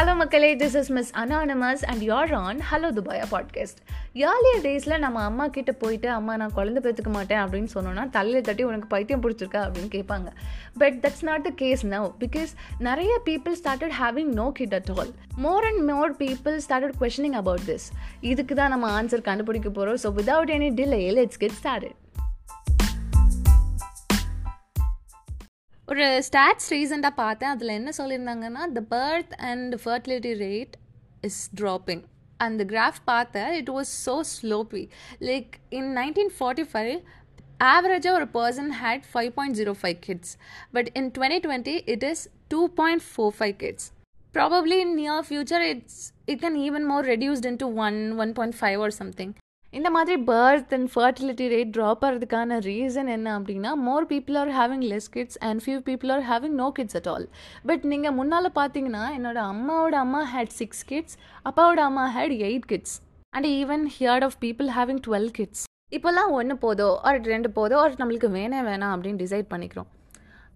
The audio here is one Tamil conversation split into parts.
ஹலோ மக்களே this is Miss anonymous and you're on hello துபாயா podcast earlier டேஸில் நம்ம அம்மா கிட்ட போயிட்டு அம்மா நான் குழந்தை பெற்றுக்க மாட்டேன் அப்படின்னு சொன்னோன்னா தலையில் தட்டி உனக்கு பைத்தியம் பிடிச்சிருக்கா? அப்படின்னு கேட்பாங்க. But that's not the case now because நிறைய people started having no kid at all more and more people started questioning about this இதுக்கு தான் நம்ம ஆன்சர் கண்டுபிடிக்க போகிறோம் so without any delay let's get started ஒரு ஸ்டாட்ஸ் ரீசெண்டாக பார்த்தேன். அதில் என்ன சொல்லியிருந்தாங்கன்னா the birth and fertility rate is dropping அந்த கிராஃப் பார்த்தேன் it was so sloppy like in nineteen forty five ஆவரேஜாக ஒரு person had five point zero five kids but in twenty twenty it is two point four five kids probably in near future it's it can even more reduced into one one point five or something இந்த மாதிரி birth and fertility rate drop ஆகிறதுக்கான ரீசன் என்ன அப்படின்னா more people are having less kids and few people are having no kids at all but நீங்கள் முன்னால் பார்த்தீங்கன்னா என்னோட அம்மாவோட அம்மா ஹேட் சிக்ஸ் கிட்ஸ் அப்பாவோட அம்மா had eight kids and even heard of people having twelve kids இப்போல்லாம் ஒன்று போதோ ஒரு ரெண்டு போதோ ஒரு நம்மளுக்கு வேணே வேணாம் அப்படின்னு டிசைட் பண்ணிக்கிறோம்.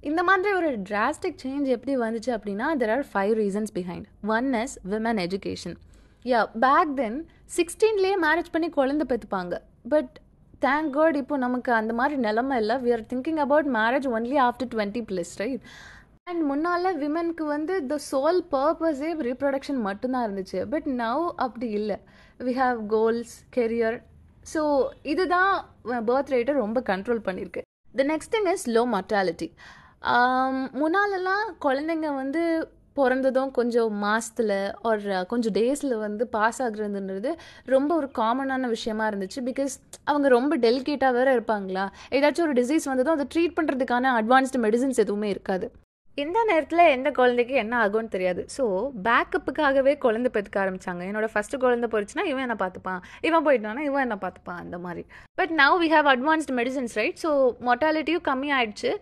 இந்த மாதிரி ஒரு டிராஸ்டிக் சேஞ்ச் எப்படி வந்துச்சு அப்படின்னா there are five reasons behind one is women education yeah back then சிக்ஸ்டீன்லேயே marriage பண்ணி குழந்தை பெற்றுப்பாங்க பட் தேங்க் காட் இப்போ நமக்கு அந்த மாதிரி நிலமை இல்லை. We are thinking about marriage only after twenty plus right and முன்னால் விமனுக்கு வந்து த சோல் பர்பஸே ரீப்ரொடக்ஷன் மட்டும்தான் இருந்துச்சு. பட் நவ் அப்படி இல்லை. We have goals career so இதுதான் பர்த் ரேட்டை ரொம்ப கண்ட்ரோல் பண்ணியிருக்கு the next thing is low mortality முன்னாலெல்லாம் குழந்தைங்க வந்து பிறந்ததும் கொஞ்சம் மாதத்தில் ஒரு கொஞ்சம் டேஸில் வந்து பாஸ் ஆகுறதுன்றது ரொம்ப ஒரு காமனான விஷயமா இருந்துச்சு. பிகாஸ் அவங்க ரொம்ப டெலிகேட்டாக வேறு இருப்பாங்களா? ஏதாச்சும் ஒரு டிசீஸ் வந்ததும் அதை ட்ரீட் பண்ணுறதுக்கான அட்வான்ஸ்டு மெடிசின்ஸ் எதுவுமே இருக்காது. இந்த நேரத்தில் எந்த குழந்தைக்கு என்ன ஆகும்னு தெரியாது. ஸோ பேக்கப்புக்காகவே குழந்தை பெற்றுக்க ஆரம்பிச்சாங்க. என்னோட ஃபஸ்ட்டு குழந்தை போயிடுச்சுன்னா இவன் என்ன பார்த்துப்பான்? இவன் போயிட்டானா இவன் என்ன பார்த்துப்பான்? அந்த மாதிரி. But now we have advanced medicines right so மொட்டாலிட்டியும் கம்மி ஆயிடுச்சு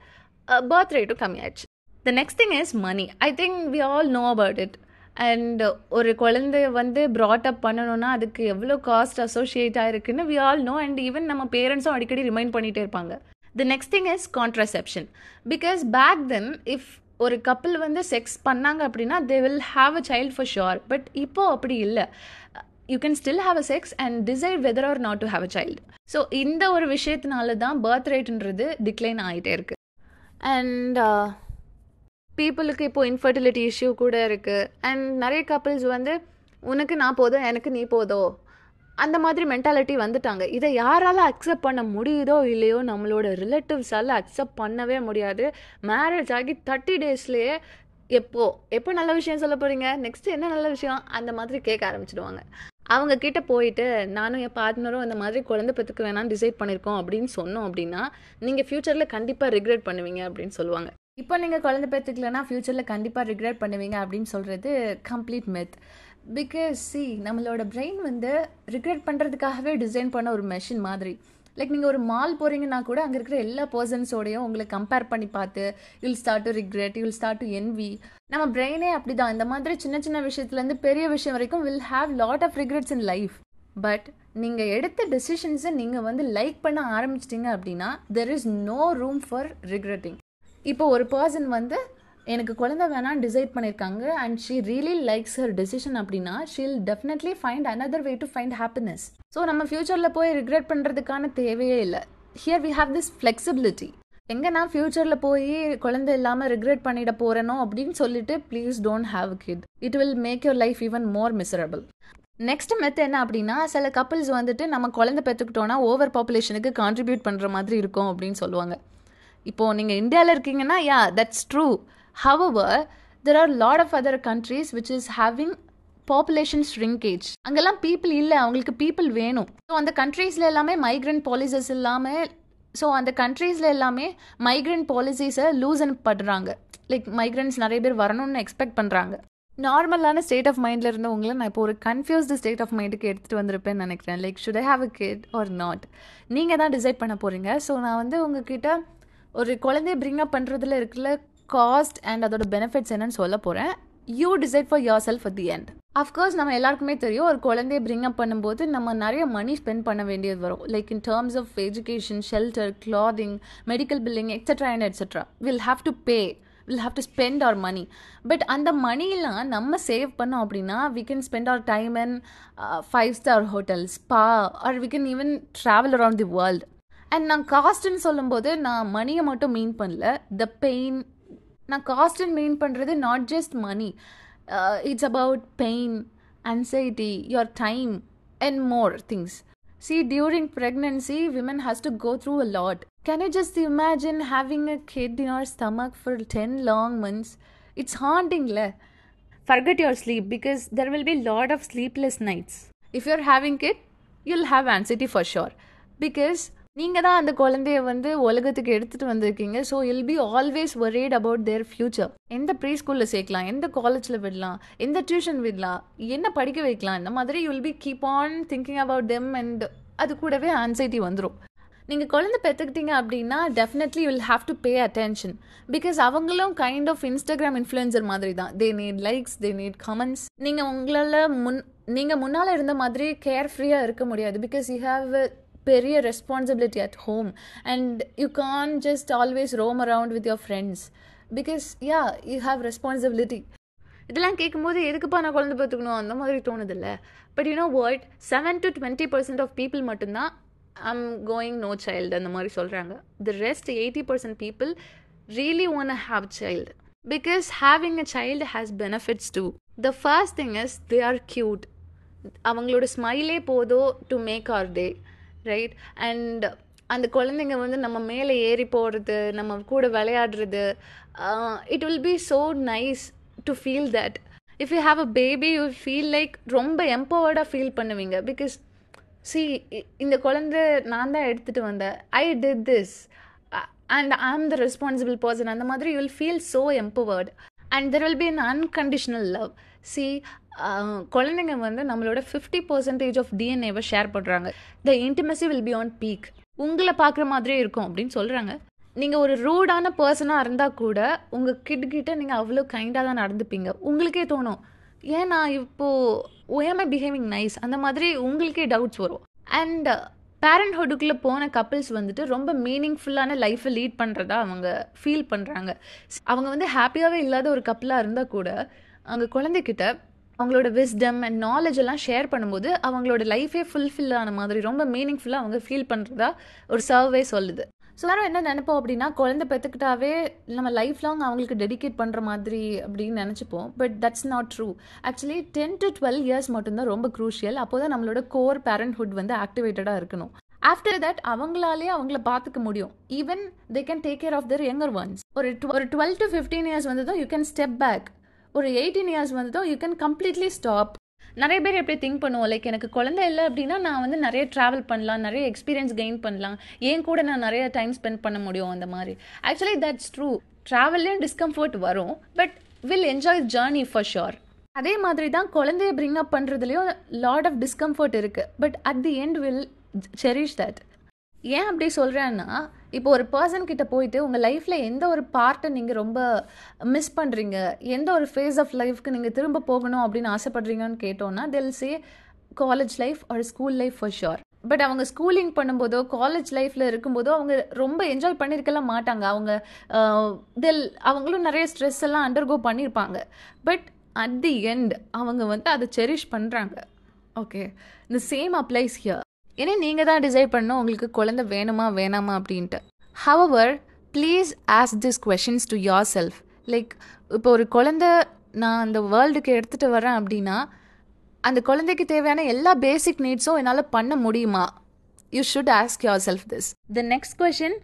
பர்த் ரேட்டும் கம்மி ஆயிடுச்சு the next thing is money I think we all know about it and ஒரு குழந்தைய வந்து ப்ராட் அப் பண்ணணும்னா அதுக்கு எவ்வளோ cost associate ஆகிருக்குன்னு we all know and even நம்ம பேரண்ட்ஸும் அடிக்கடி ரிமைண்ட் பண்ணிகிட்டே இருப்பாங்க. The next thing is contraception because back then if ஒரு கப்பிள் வந்து செக்ஸ் பண்ணாங்க அப்படின்னா they will have a child for sure but இப்போது அப்படி இல்லை. You can still have a sex and decide whether or not to have a child so இந்த ஒரு விஷயத்தினால தான் பர்த் ரேட்டுன்றது டிக்ளைன் ஆகிட்டே இருக்குது அண்ட் பீப்புளுக்கு இப்போது இன்ஃபர்டிலிட்டி இஷ்யூ கூட இருக்குது அண்ட் நிறைய கப்பிள்ஸ் வந்து உனக்கு நான் போதும் எனக்கு நீ போதோ? அந்த மாதிரி மென்டாலிட்டி வந்துட்டாங்க. இதை யாரால் அக்செப்ட் பண்ண முடியுதோ இல்லையோ நம்மளோட ரிலேட்டிவ்ஸால் அக்செப்ட் பண்ணவே முடியாது. மேரேஜ் ஆகி தேர்ட்டி டேஸ்லேயே எப்போ எப்போ நல்ல விஷயம் சொல்ல போகிறீங்க நெக்ஸ்ட் என்ன நல்ல விஷயம்? அந்த மாதிரி கேட்க ஆரம்பிச்சிடுவாங்க. அவங்க கிட்ட போயிட்டு நானும் என் பார்ட்னரும் இந்த மாதிரி குழந்தை பெற்றுக்க வேணாம்னு டிசைட் பண்ணியிருக்கோம் அப்படின்னு சொன்னோம் அப்படின்னா நீங்கள் ஃப்யூச்சரில் கண்டிப்பாக ரிக்ரெட் பண்ணுவீங்க அப்படின்னு சொல்லுவாங்க. இப்போ நீங்கள் குழந்தை பெற்றுக்கலனா ஃப்யூச்சரில் கண்டிப்பாக ரிக்ரெட் பண்ணுவீங்க அப்படின்னு சொல்கிறது கம்ப்ளீட் மெத் பிகாஸ் சி நம்மளோட பிரெயின் வந்து ரிக்ரெட் பண்ணுறதுக்காகவே டிசைன் பண்ண ஒரு மெஷின் மாதிரி. லைக் நீங்கள் ஒரு மால் போகிறீங்கன்னா கூட அங்கே இருக்கிற எல்லா பர்சன்ஸோடையும் உங்களை கம்பேர் பண்ணி பார்த்து you'll start to regret you'll start to envy நம்ம பிரெயினே அப்படி தான் இந்த மாதிரி சின்ன சின்ன விஷயத்துலேருந்து பெரிய விஷயம் வரைக்கும் will have lot of regrets in life but நீங்கள் எடுத்த டெசிஷன்ஸை நீங்கள் வந்து லைக் பண்ண ஆரம்பிச்சிட்டிங்க அப்படின்னா there is no room for regretting இப்போ ஒரு பர்சன் வந்து எனக்கு குழந்தை வேணான்னு டிசைட் பண்ணியிருக்காங்க and she really likes her decision அப்படின்னா she'll definitely find another way to find happiness so நம்ம ஃப்யூச்சரில் போய் ரிக்ரெட் பண்ணுறதுக்கான தேவையே இல்லை. Here we have this flexibility எங்கே நான் ஃப்யூச்சரில் போய் குழந்தை இல்லாமல் ரிக்ரெட் பண்ணிட போகிறேனோ அப்படின்னு சொல்லிட்டு please don't have kid it will make your life even more miserable next myth என்ன அப்படின்னா சில கப்பிள்ஸ் வந்துட்டு நம்ம குழந்தை பெற்றுக்கிட்டோன்னா ஓவர் பாப்புலேஷனுக்கு கான்ட்ரிபியூட் பண்ணுற மாதிரி இருக்கும் அப்படின்னு சொல்லுவாங்க. இப்போது நீங்கள் இந்தியாவில் இருக்கீங்கன்னா yeah that's true however there are lot of other countries which is having population shrinkage அங்கெல்லாம் பீப்புள் இல்லை அவங்களுக்கு பீப்புள் வேணும். ஸோ அந்த கண்ட்ரீஸில் எல்லாமே மைக்ரெண்ட் பாலிசிஸ் இல்லாமல் ஸோ அந்த கண்ட்ரீஸில் எல்லாமே மைக்ரெண்ட் பாலிசிஸை லூஸ் அண்ட் பண்ணுறாங்க லைக் மைக்ரெண்ட்ஸ் நிறைய பேர் வரணும்னு எக்ஸ்பெக்ட் பண்ணுறாங்க நார்மலான ஸ்டேட் ஆஃப் மைண்டில் இருந்தவங்களை நான் இப்போ ஒரு கன்ஃபியூஸ்டு ஸ்டேட் ஆஃப் மைண்டுக்கு எடுத்துகிட்டு வந்திருப்பேன்னு நினைக்கிறேன். Like should I have a kid or not நீங்கள் தான் டிசைட் பண்ண போகிறீங்க ஸோ நான் வந்து உங்ககிட்ட ஒரு குழந்தைய பிரிங் அப் பண்ணுறதுல இருக்கிற காஸ்ட் அண்ட் அதோட பெனிஃபிட்ஸ் என்னன்னு சொல்ல போகிறேன் you decide for yourself at the end of course நம்ம எல்லாருக்குமே தெரியும் ஒரு குழந்தைய பிரிங் அப் பண்ணும்போது நம்ம நிறைய மணி ஸ்பெண்ட் பண்ண வேண்டியது வரும். Like in terms of education shelter clothing medical billing extra and etcetera will have to pay will have to spend our money but அந்த மணிலாம் நம்ம சேவ் பண்ணோம் அப்படின்னா we can spend our time in five star hotels பா or we can even travel around the world and நான் காஸ்ட்னு சொல்லும்போது நான் மணியை மட்டும் மீன் பண்ணல த பெயின் நான் காஸ்ட்னு மீன் பண்ணுறது not just money it's about pain anxiety your time and more things see during pregnancy women has to go through a lot can you just imagine having a kid in our stomach for ten long months it's ஹாண்டிங்ல forget your sleep because there will be lot of sleepless nights if you are having kid you'll have anxiety for sure because நீங்கள் தான் அந்த குழந்தைய வந்து உலகத்துக்கு எடுத்துகிட்டு வந்திருக்கீங்க. So ill be always worried about their future எந்த ப்ரீ ஸ்கூலில் சேர்க்கலாம் எந்த காலேஜில் விடலாம் எந்த டியூஷன் விடலாம் என்ன படிக்க வைக்கலாம் இந்த மாதிரி you'll be keep on thinking about them and அது கூடவே ஆன்சைட்டி வந்துடும் நீங்கள் குழந்தை பெற்றுக்கிட்டீங்க அப்படின்னா definitely will have to pay attention because அவங்களும் கைண்ட் ஆஃப் இன்ஸ்டாகிராம் இன்ஃப்ளூயன்சர் மாதிரி தான். They need likes they need comments நீங்கள் உங்களால் முன் நீங்கள் முன்னால் இருந்த மாதிரி கேர் ஃப்ரீயாக இருக்க முடியாது. பிகாஸ் யூ ஹாவ் பெரிய responsibility at home and you can't just always roam around with your friends because yeah you have responsibility இதெல்லாம் கேட்கும்போது எதுக்குப்பா நான் குழந்தை பார்த்துக்கணும் அந்த மாதிரி தோணுதில்ல. But you know what seven to twenty percent of people மட்டும்தான் ஐம் கோயிங் நோ சைல்டு அந்த மாதிரி சொல்கிறாங்க the rest eighty percent people really want a have child because having a child has benefits too the first thing is they are cute அவங்களோட ஸ்மைலே போதோ to make our day right and அந்த குழந்தைங்க வந்து நம்ம மேலே ஏறி போகிறது நம்ம கூட விளையாடுறது it will be so nice to feel that if you have a baby you feel like ரொம்ப எம்பவர்டாக ஃபீல் பண்ணுவீங்க. பிகாஸ் சி இந்த குழந்தை நான் தான் எடுத்துகிட்டு வந்தேன். I did this and I am the responsible person அந்த மாதிரி you will feel so empowered and there will be an unconditional love see குழந்தைங்க வந்து நம்மளோட ஃபிஃப்டி பர்சன்டேஜ் ஆஃப் டிஎன்ஏவை ஷேர் பண்ணுறாங்க the intimacy will be on peak உங்களை பார்க்குற மாதிரியே இருக்கும் அப்படின்னு சொல்கிறாங்க நீங்கள் ஒரு ரூடான பர்சனாக இருந்தால் கூட உங்கள் கிட் நீங்கள் அவ்வளோ கைண்டாக தான் நடந்துப்பீங்க. உங்களுக்கே தோணும் ஏன் நான் இப்போது ஐ பிஹேவிங் நைஸ் அந்த மாதிரி உங்களுக்கே டவுட்ஸ் வரும். அண்ட் பேரண்ட்ஹுட்டுக்குள்ளே போன கப்பிள்ஸ் வந்துட்டு ரொம்ப மீனிங்ஃபுல்லான லைஃப்பை லீட் பண்ணுறதா அவங்க ஃபீல் பண்ணுறாங்க அவங்க வந்து ஹாப்பியாகவே இல்லாத ஒரு கப்பிளாக இருந்தால் கூட அவங்க குழந்தைக்கிட்ட அவங்களோட விஸ்டம் அண்ட் நாலேஜ் எல்லாம் ஷேர் பண்ணும்போது அவங்களோட லைஃபே ஃபுல்ஃபில் ஆன மாதிரி ரொம்ப மீனிங்ஃபுல்லாக அவங்க ஃபீல் பண்ணுறதா ஒரு சர்வே சொல்லுது. ஸோ எல்லாரும் என்ன நினைப்போம் அப்படின்னா குழந்தை பெற்றுக்கிட்டாவே நம்ம லைஃப் லாங் அவங்களுக்கு டெடிகேட் பண்ணுற மாதிரி அப்படின்னு நினச்சிப்போம். But that's not true actually ten to twelve years மட்டும்தான் ரொம்ப க்ரூஷியல் அப்போ தான் நம்மளோட கோர் பேரண்ட்ஹுட் வந்து ஆக்டிவேட்டடாக இருக்கணும். ஆஃப்டர் தட் அவங்களாலே அவங்கள பார்த்துக்க முடியும். Even they can take care of their younger ones ஒரு ஒரு டுவெல் டு ஃபிஃப்டீன் இயர்ஸ் வந்ததும் யூ கேன் ஸ்டெப் பேக் ஒரு எயிட்டீன் இயர்ஸ் வந்ததும் யூ கேன் கம்ப்ளீட்லி ஸ்டாப் நிறைய பேர் எப்படி திங்க் பண்ணுவோம்? லைக் எனக்கு குழந்தை இல்லை அப்படின்னா நான் வந்து நிறைய ட்ராவல் பண்ணலாம் நிறைய எக்ஸ்பீரியன்ஸ் கெயின் பண்ணலாம். ஏன் கூட நான் நிறைய டைம் ஸ்பெண்ட் பண்ண முடியும் அந்த மாதிரி. ஆக்சுவலி தட்ஸ் ட்ரூ ட்ராவல்லையும் டிஸ்கம்ஃபர்ட் வரும் but will enjoy journey for sure அதே மாதிரி தான் குழந்தைய பிரிங் அப் பண்ணுறதுலையும் லாட் ஆஃப் டிஸ்கம்ஃபர்ட் இருக்குது but at the end will cherish that ஏன் அப்படி சொல்கிறேன்னா இப்போ ஒரு பர்சன் கிட்ட போயிட்டு உங்கள் லைஃப்பில் எந்த ஒரு பார்ட்டை நீங்கள் ரொம்ப மிஸ் பண்ணுறீங்க எந்த ஒரு ஃபேஸ் ஆஃப் லைஃப்க்கு நீங்கள் திரும்ப போகணும் அப்படின்னு ஆசைப்படுறீங்கன்னு கேட்டோன்னா தெல் சே காலேஜ் லைஃப் ஒரு school life for sure but அவங்க ஸ்கூலிங் பண்ணும்போதோ காலேஜ் லைஃப்பில் இருக்கும்போதோ அவங்க ரொம்ப என்ஜாய் பண்ணியிருக்கலாம் மாட்டாங்க. அவங்க தெல் அவங்களும் நிறைய ஸ்ட்ரெஸ் எல்லாம் அண்டர்கோ பண்ணியிருப்பாங்க பட் அட் தி எண்ட் அவங்க வந்து அதை செரிஷ் பண்ணுறாங்க ஓகே இந்த சேம் அப்ளைஸ் ஹியர் ஏன்னா நீங்கள் தான் டிசைட் பண்ணணும் உங்களுக்கு குழந்தை வேணுமா வேணாமா அப்படின்ட்டு. However please ask this questions to yourself like இப்போ ஒரு குழந்த நான் அந்த வேர்ல்டுக்கு எடுத்துகிட்டு வரேன் அப்படின்னா அந்த குழந்தைக்கு தேவையான எல்லா பேசிக் நீட்ஸும் என்னால் பண்ண முடியுமா? You should ask yourself this the next question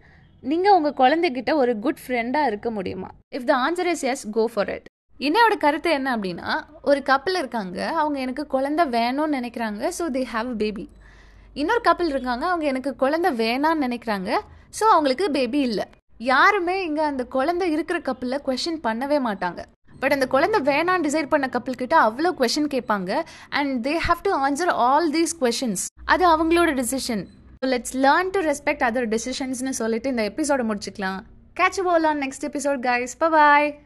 நீங்கள் உங்கள் குழந்தைகிட்ட ஒரு குட் ஃப்ரெண்டாக இருக்க முடியுமா? If the answer is yes go for it என்னோட கருத்து என்ன அப்படின்னா ஒரு கப்பல் இருக்காங்க அவங்க எனக்கு குழந்தை வேணும்னு நினைக்கிறாங்க ஸோ தே ஹாவ் பேபி இன்னொரு கப்பல் இருக்காங்க. அவங்க எனக்கு குழந்தை வேணான்னு நினைக்கிறாங்க. ஸோ அவங்களுக்கு பேபி இல்லை. யாருமே இங்கே அந்த குழந்தை இருக்கிற கப்பலில் கொஷின் பண்ணவே மாட்டாங்க. பட் அந்த குழந்தை வேணான்னு டிசைட் பண்ண கப்பல் கிட்ட அவ்வளோ கொஷின் கேட்பாங்க. And they have to answer all these questions அது அவங்களோட decision let's learn to respect other டெசிஷன்ஸ்னு சொல்லிட்டு இந்த எபிசோட முடிச்சுக்கலாம். Catch pole on next episode guys bye